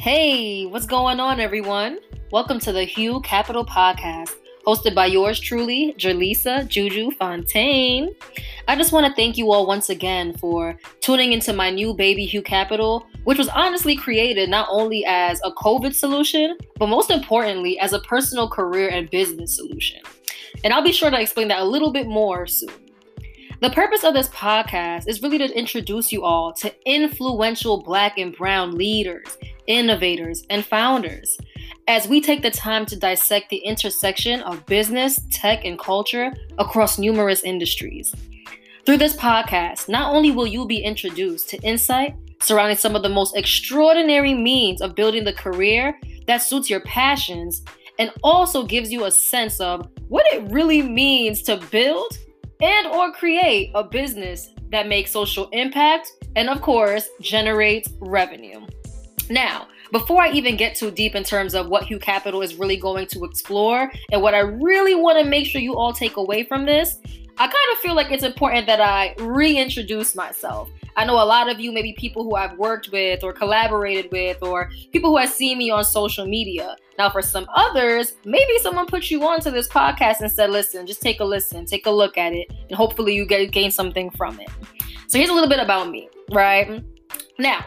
Hey, what's going on, everyone? Welcome to the Hue Capital Podcast, hosted by yours truly, Jaleesa Juju Fontaine. I just want to thank you all once again for tuning into my new baby, Hue Capital, which was honestly created not only as a COVID solution, but most importantly, as a personal career and business solution. And I'll be sure to explain that a little bit more soon. The purpose of this podcast is really to introduce you all to influential Black and Brown leaders, innovators, and founders as we take the time to dissect the intersection of business, tech, and culture across numerous industries. Through this podcast, not only will you be introduced to insight surrounding some of the most extraordinary means of building the career that suits your passions and also gives you a sense of what it really means to build and or create a business that makes social impact and of course generates revenue. Now, before I even get too deep in terms of what Hue Capital is really going to explore and what I really want to make sure you all take away from this, I kind of feel like it's important that I reintroduce myself. I know a lot of you, maybe people who I've worked with or collaborated with, or people who have seen me on social media. Now, for some others, maybe someone put you onto this podcast and said, listen, just take a listen, take a look at it, and hopefully you get gain something from it. So here's a little bit about me, right? Now,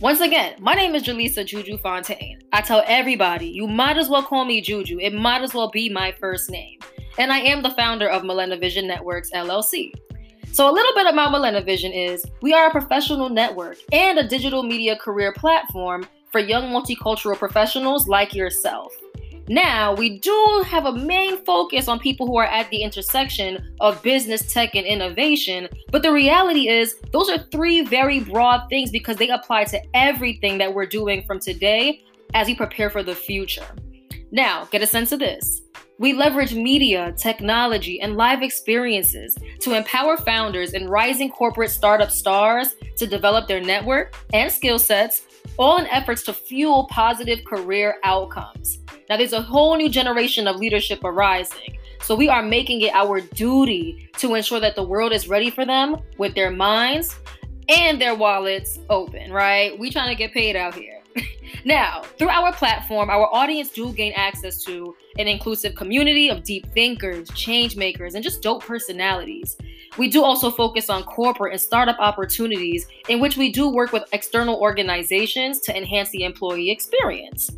once again, my name is Jaleesa Juju Fontaine. I tell everybody, you might as well call me Juju. It might as well be my first name. And I am the founder of Millenna Vision Networks LLC. So, a little bit about Millenna Vision is we are a professional network and a digital media career platform for young multicultural professionals like yourself. Now, we do have a main focus on people who are at the intersection of business, tech, and innovation, but the reality is those are three very broad things because they apply to everything that we're doing from today as we prepare for the future. Now, get a sense of this. We leverage media, technology, and live experiences to empower founders and rising corporate startup stars to develop their network and skill sets, all in efforts to fuel positive career outcomes. Now, there's a whole new generation of leadership arising. So, we are making it our duty to ensure that the world is ready for them with their minds and their wallets open, right? We trying to get paid out here. now, through our platform, our audience do gain access to an inclusive community of deep thinkers, change makers, and just dope personalities. We do also focus on corporate and startup opportunities in which we do work with external organizations to enhance the employee experience.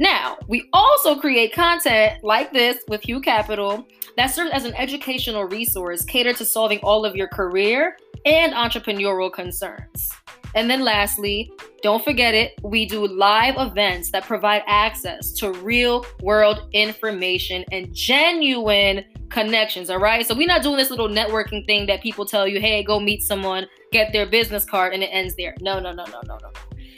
Now, we also create content like this with Hue Capital that serves as an educational resource catered to solving all of your career and entrepreneurial concerns. And then lastly, don't forget it, we do live events that provide access to real world information and genuine connections, all right? So we're not doing this little networking thing that people tell you, hey, go meet someone, get their business card, and it ends there. No, no, no, no, no, no.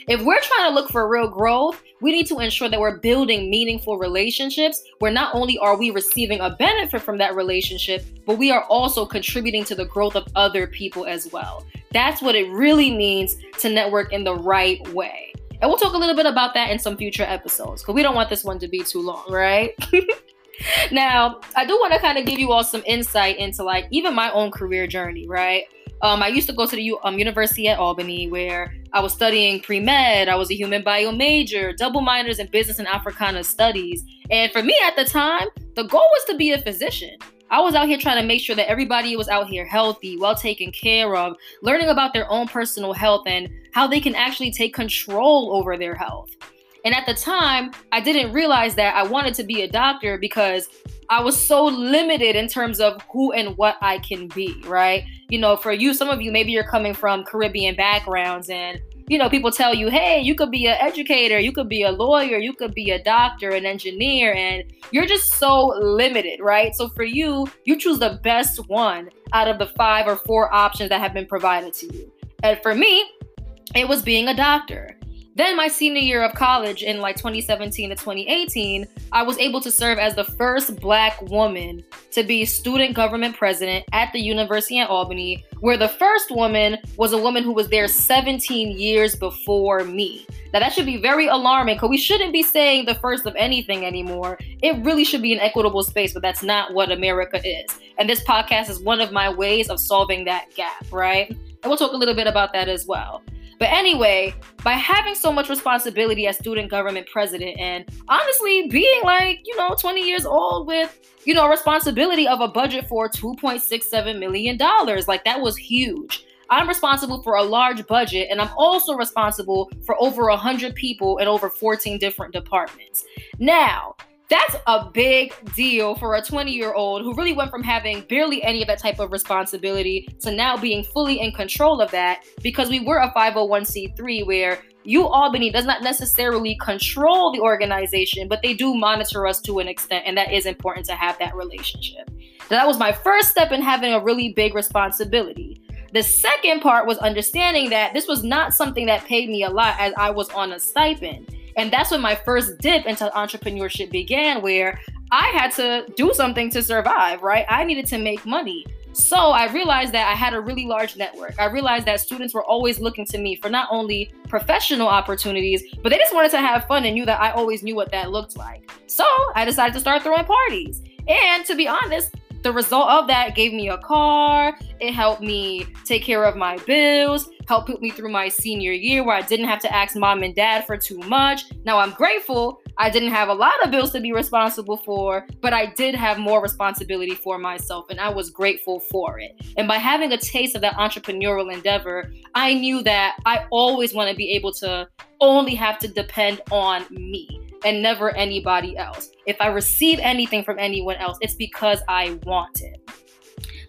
If we're trying to look for real growth, we need to ensure that we're building meaningful relationships where not only are we receiving a benefit from that relationship, but we are also contributing to the growth of other people as well. That's what it really means to network in the right way. And we'll talk a little bit about that in some future episodes because we don't want this one to be too long, right? now, I do want to kind of give you all some insight into like even my own career journey, right? Um, I used to go to the U- um, University at Albany where I was studying pre med. I was a human bio major, double minors in business and Africana studies. And for me at the time, the goal was to be a physician. I was out here trying to make sure that everybody was out here healthy, well taken care of, learning about their own personal health and how they can actually take control over their health. And at the time, I didn't realize that I wanted to be a doctor because I was so limited in terms of who and what I can be, right? You know, for you, some of you, maybe you're coming from Caribbean backgrounds and you know, people tell you, hey, you could be an educator, you could be a lawyer, you could be a doctor, an engineer, and you're just so limited, right? So for you, you choose the best one out of the five or four options that have been provided to you. And for me, it was being a doctor. Then, my senior year of college in like 2017 to 2018, I was able to serve as the first Black woman to be student government president at the University at Albany, where the first woman was a woman who was there 17 years before me. Now, that should be very alarming because we shouldn't be saying the first of anything anymore. It really should be an equitable space, but that's not what America is. And this podcast is one of my ways of solving that gap, right? And we'll talk a little bit about that as well. But anyway, by having so much responsibility as student government president and honestly being like, you know, 20 years old with, you know, responsibility of a budget for $2.67 million, like that was huge. I'm responsible for a large budget and I'm also responsible for over 100 people in over 14 different departments. Now, that's a big deal for a 20 year old who really went from having barely any of that type of responsibility to now being fully in control of that because we were a 501c3 where U Albany does not necessarily control the organization, but they do monitor us to an extent, and that is important to have that relationship. So that was my first step in having a really big responsibility. The second part was understanding that this was not something that paid me a lot as I was on a stipend. And that's when my first dip into entrepreneurship began, where I had to do something to survive, right? I needed to make money. So I realized that I had a really large network. I realized that students were always looking to me for not only professional opportunities, but they just wanted to have fun and knew that I always knew what that looked like. So I decided to start throwing parties. And to be honest, the result of that gave me a car. It helped me take care of my bills, helped put me through my senior year where I didn't have to ask mom and dad for too much. Now I'm grateful I didn't have a lot of bills to be responsible for, but I did have more responsibility for myself, and I was grateful for it. And by having a taste of that entrepreneurial endeavor, I knew that I always want to be able to only have to depend on me and never anybody else. If I receive anything from anyone else, it's because I want it.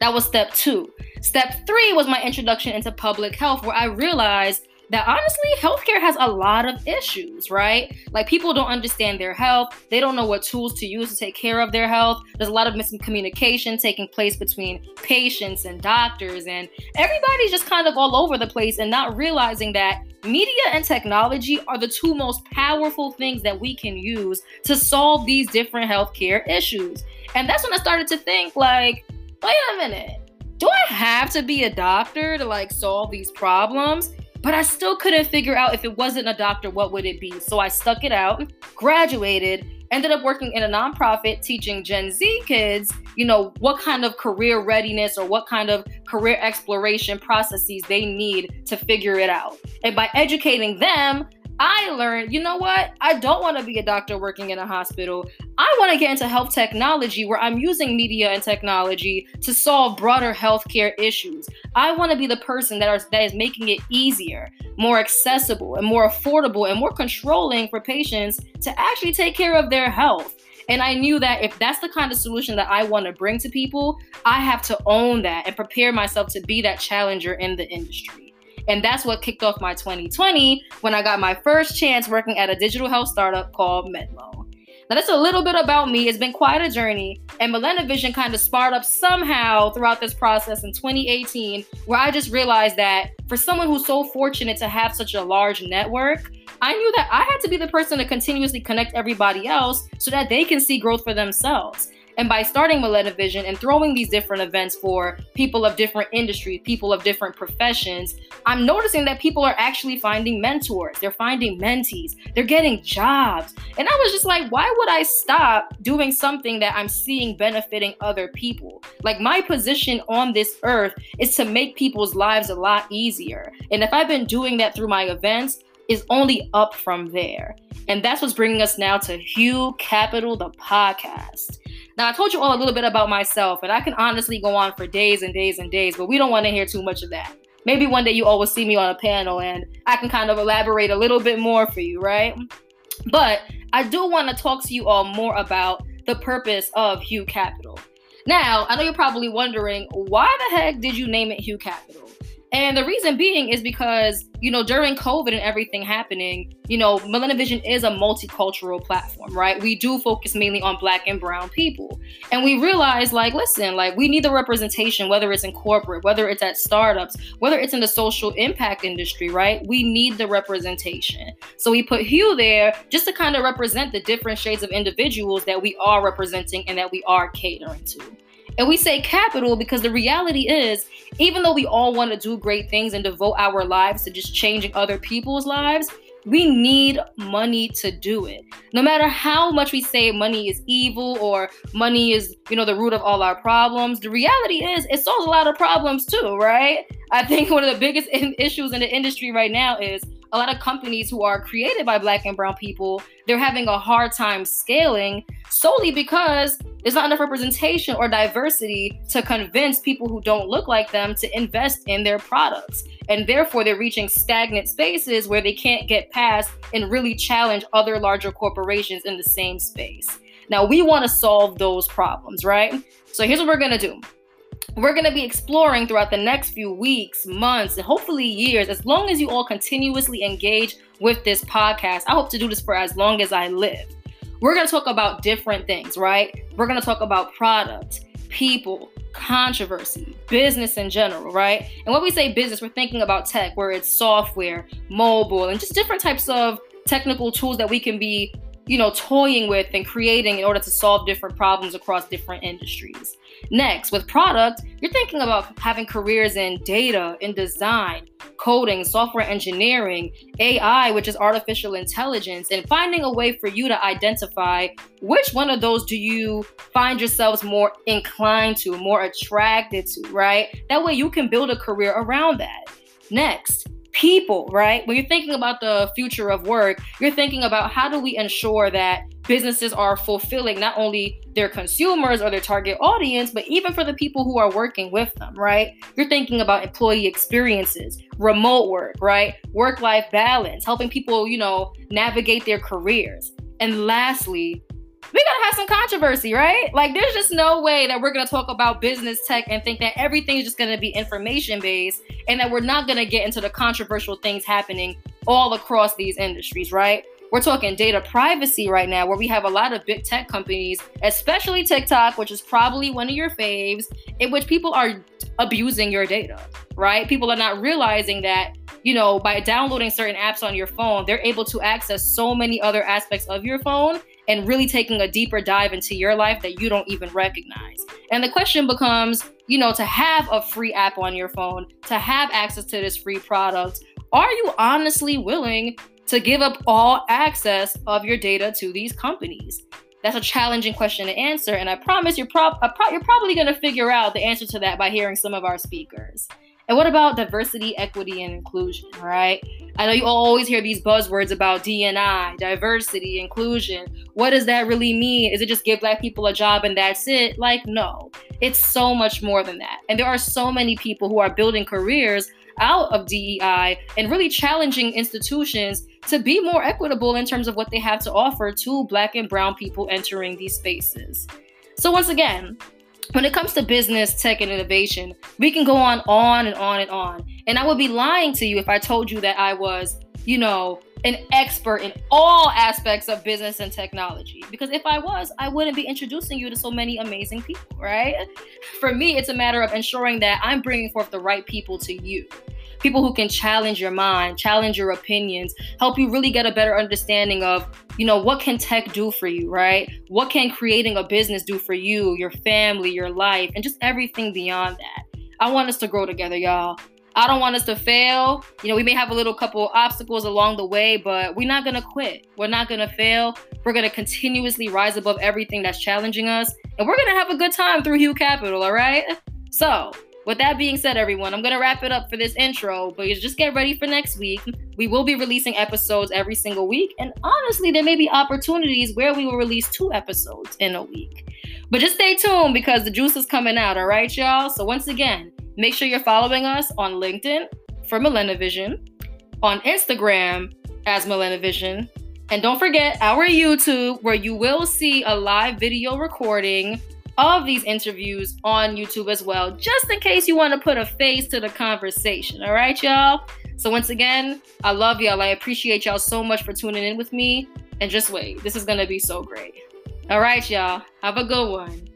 That was step two. Step three was my introduction into public health, where I realized that honestly, healthcare has a lot of issues, right? Like people don't understand their health, they don't know what tools to use to take care of their health. There's a lot of miscommunication taking place between patients and doctors, and everybody's just kind of all over the place and not realizing that media and technology are the two most powerful things that we can use to solve these different healthcare issues. And that's when I started to think, like, wait a minute. Do I have to be a doctor to like solve these problems? But I still couldn't figure out if it wasn't a doctor, what would it be? So I stuck it out, graduated, ended up working in a nonprofit teaching Gen Z kids, you know, what kind of career readiness or what kind of career exploration processes they need to figure it out. And by educating them, I learned, you know what? I don't want to be a doctor working in a hospital. I want to get into health technology where I'm using media and technology to solve broader healthcare issues. I want to be the person that, are, that is making it easier, more accessible, and more affordable and more controlling for patients to actually take care of their health. And I knew that if that's the kind of solution that I want to bring to people, I have to own that and prepare myself to be that challenger in the industry. And that's what kicked off my 2020 when I got my first chance working at a digital health startup called Medmo. Now, that's a little bit about me. It's been quite a journey. And Millenna Vision kind of sparked up somehow throughout this process in 2018, where I just realized that for someone who's so fortunate to have such a large network, I knew that I had to be the person to continuously connect everybody else so that they can see growth for themselves. And by starting Millenna Vision and throwing these different events for people of different industries, people of different professions, I'm noticing that people are actually finding mentors. They're finding mentees. They're getting jobs. And I was just like, why would I stop doing something that I'm seeing benefiting other people? Like, my position on this earth is to make people's lives a lot easier. And if I've been doing that through my events, is only up from there. And that's what's bringing us now to Hue Capital, the podcast. Now, I told you all a little bit about myself, and I can honestly go on for days and days and days, but we don't want to hear too much of that. Maybe one day you all will see me on a panel and I can kind of elaborate a little bit more for you, right? But I do want to talk to you all more about the purpose of Hue Capital. Now, I know you're probably wondering why the heck did you name it Hue Capital? And the reason being is because, you know, during COVID and everything happening, you know, Millenna Vision is a multicultural platform, right? We do focus mainly on black and brown people. And we realize, like, listen, like, we need the representation, whether it's in corporate, whether it's at startups, whether it's in the social impact industry, right? We need the representation. So we put Hue there just to kind of represent the different shades of individuals that we are representing and that we are catering to. And we say capital because the reality is, even though we all want to do great things and devote our lives to just changing other people's lives, We need money to do it. No matter how much we say money is evil or money is, you know, the root of all our problems, the reality is it solves a lot of problems too, right? I think one of the biggest issues in the industry right now is a lot of companies who are created by black and brown people, they're having a hard time scaling solely because there's not enough representation or diversity to convince people who don't look like them to invest in their products. And therefore, they're reaching stagnant spaces where they can't get past and really challenge other larger corporations in the same space. Now, we want to solve those problems, right? So here's what we're going to do we're going to be exploring throughout the next few weeks, months, and hopefully years, as long as you all continuously engage with this podcast. I hope to do this for as long as I live. We're going to talk about different things, right? We're going to talk about product, people, controversy, business in general, right? And when we say business, we're thinking about tech, where it's software, mobile, and just different types of technical tools that we can be you know, toying with and creating in order to solve different problems across different industries. Next, with product, you're thinking about having careers in data, in design, coding, software engineering, AI, which is artificial intelligence, and finding a way for you to identify which one of those do you find yourselves more inclined to, more attracted to, right? That way you can build a career around that. Next, people, right? When you're thinking about the future of work, you're thinking about how do we ensure that businesses are fulfilling not only their consumers or their target audience, but even for the people who are working with them, right? You're thinking about employee experiences, remote work, right? Work life balance, helping people, you know, navigate their careers. And lastly, we gotta have some controversy, right? Like, there's just no way that we're gonna talk about business tech and think that everything is just gonna be information based and that we're not gonna get into the controversial things happening all across these industries, right? We're talking data privacy right now, where we have a lot of big tech companies, especially TikTok, which is probably one of your faves, in which people are abusing your data, right? People are not realizing that, you know, by downloading certain apps on your phone, they're able to access so many other aspects of your phone and really taking a deeper dive into your life that you don't even recognize. And the question becomes, you know, to have a free app on your phone, to have access to this free product, are you honestly willing to give up all access of your data to these companies? That's a challenging question to answer, and I promise you're, prob- pro- you're probably going to figure out the answer to that by hearing some of our speakers. And what about diversity, equity, and inclusion, right? I know you always hear these buzzwords about DNI, diversity, inclusion. What does that really mean? Is it just give black people a job and that's it? Like, no, it's so much more than that. And there are so many people who are building careers out of DEI and really challenging institutions to be more equitable in terms of what they have to offer to black and brown people entering these spaces. So, once again, when it comes to business, tech, and innovation, we can go on, on and on and on. And I would be lying to you if I told you that I was, you know, an expert in all aspects of business and technology. Because if I was, I wouldn't be introducing you to so many amazing people, right? For me, it's a matter of ensuring that I'm bringing forth the right people to you people who can challenge your mind, challenge your opinions, help you really get a better understanding of, you know, what can tech do for you, right? What can creating a business do for you, your family, your life, and just everything beyond that. I want us to grow together, y'all. I don't want us to fail. You know, we may have a little couple obstacles along the way, but we're not to quit. We're not to fail. We're to continuously rise above everything that's challenging us. And we're to have a good time through Hue Capital, all right? So, with that being said, everyone, I'm going to wrap it up for this intro, but just get ready for next week. We will be releasing episodes every single week, and honestly, there may be opportunities where we will release two episodes in a week. But just stay tuned because the juice is coming out, all right, y'all? So, once again, make sure you're following us on LinkedIn for Vision, on Instagram as Vision, and don't forget our YouTube, where you will see a live video recording of these interviews on YouTube as well, just in case you want to put a face to the conversation. All right, y'all? So, once again, I love y'all. I appreciate y'all so much for tuning in with me. And just wait, this is going to be so great. All right, y'all. Have a good one.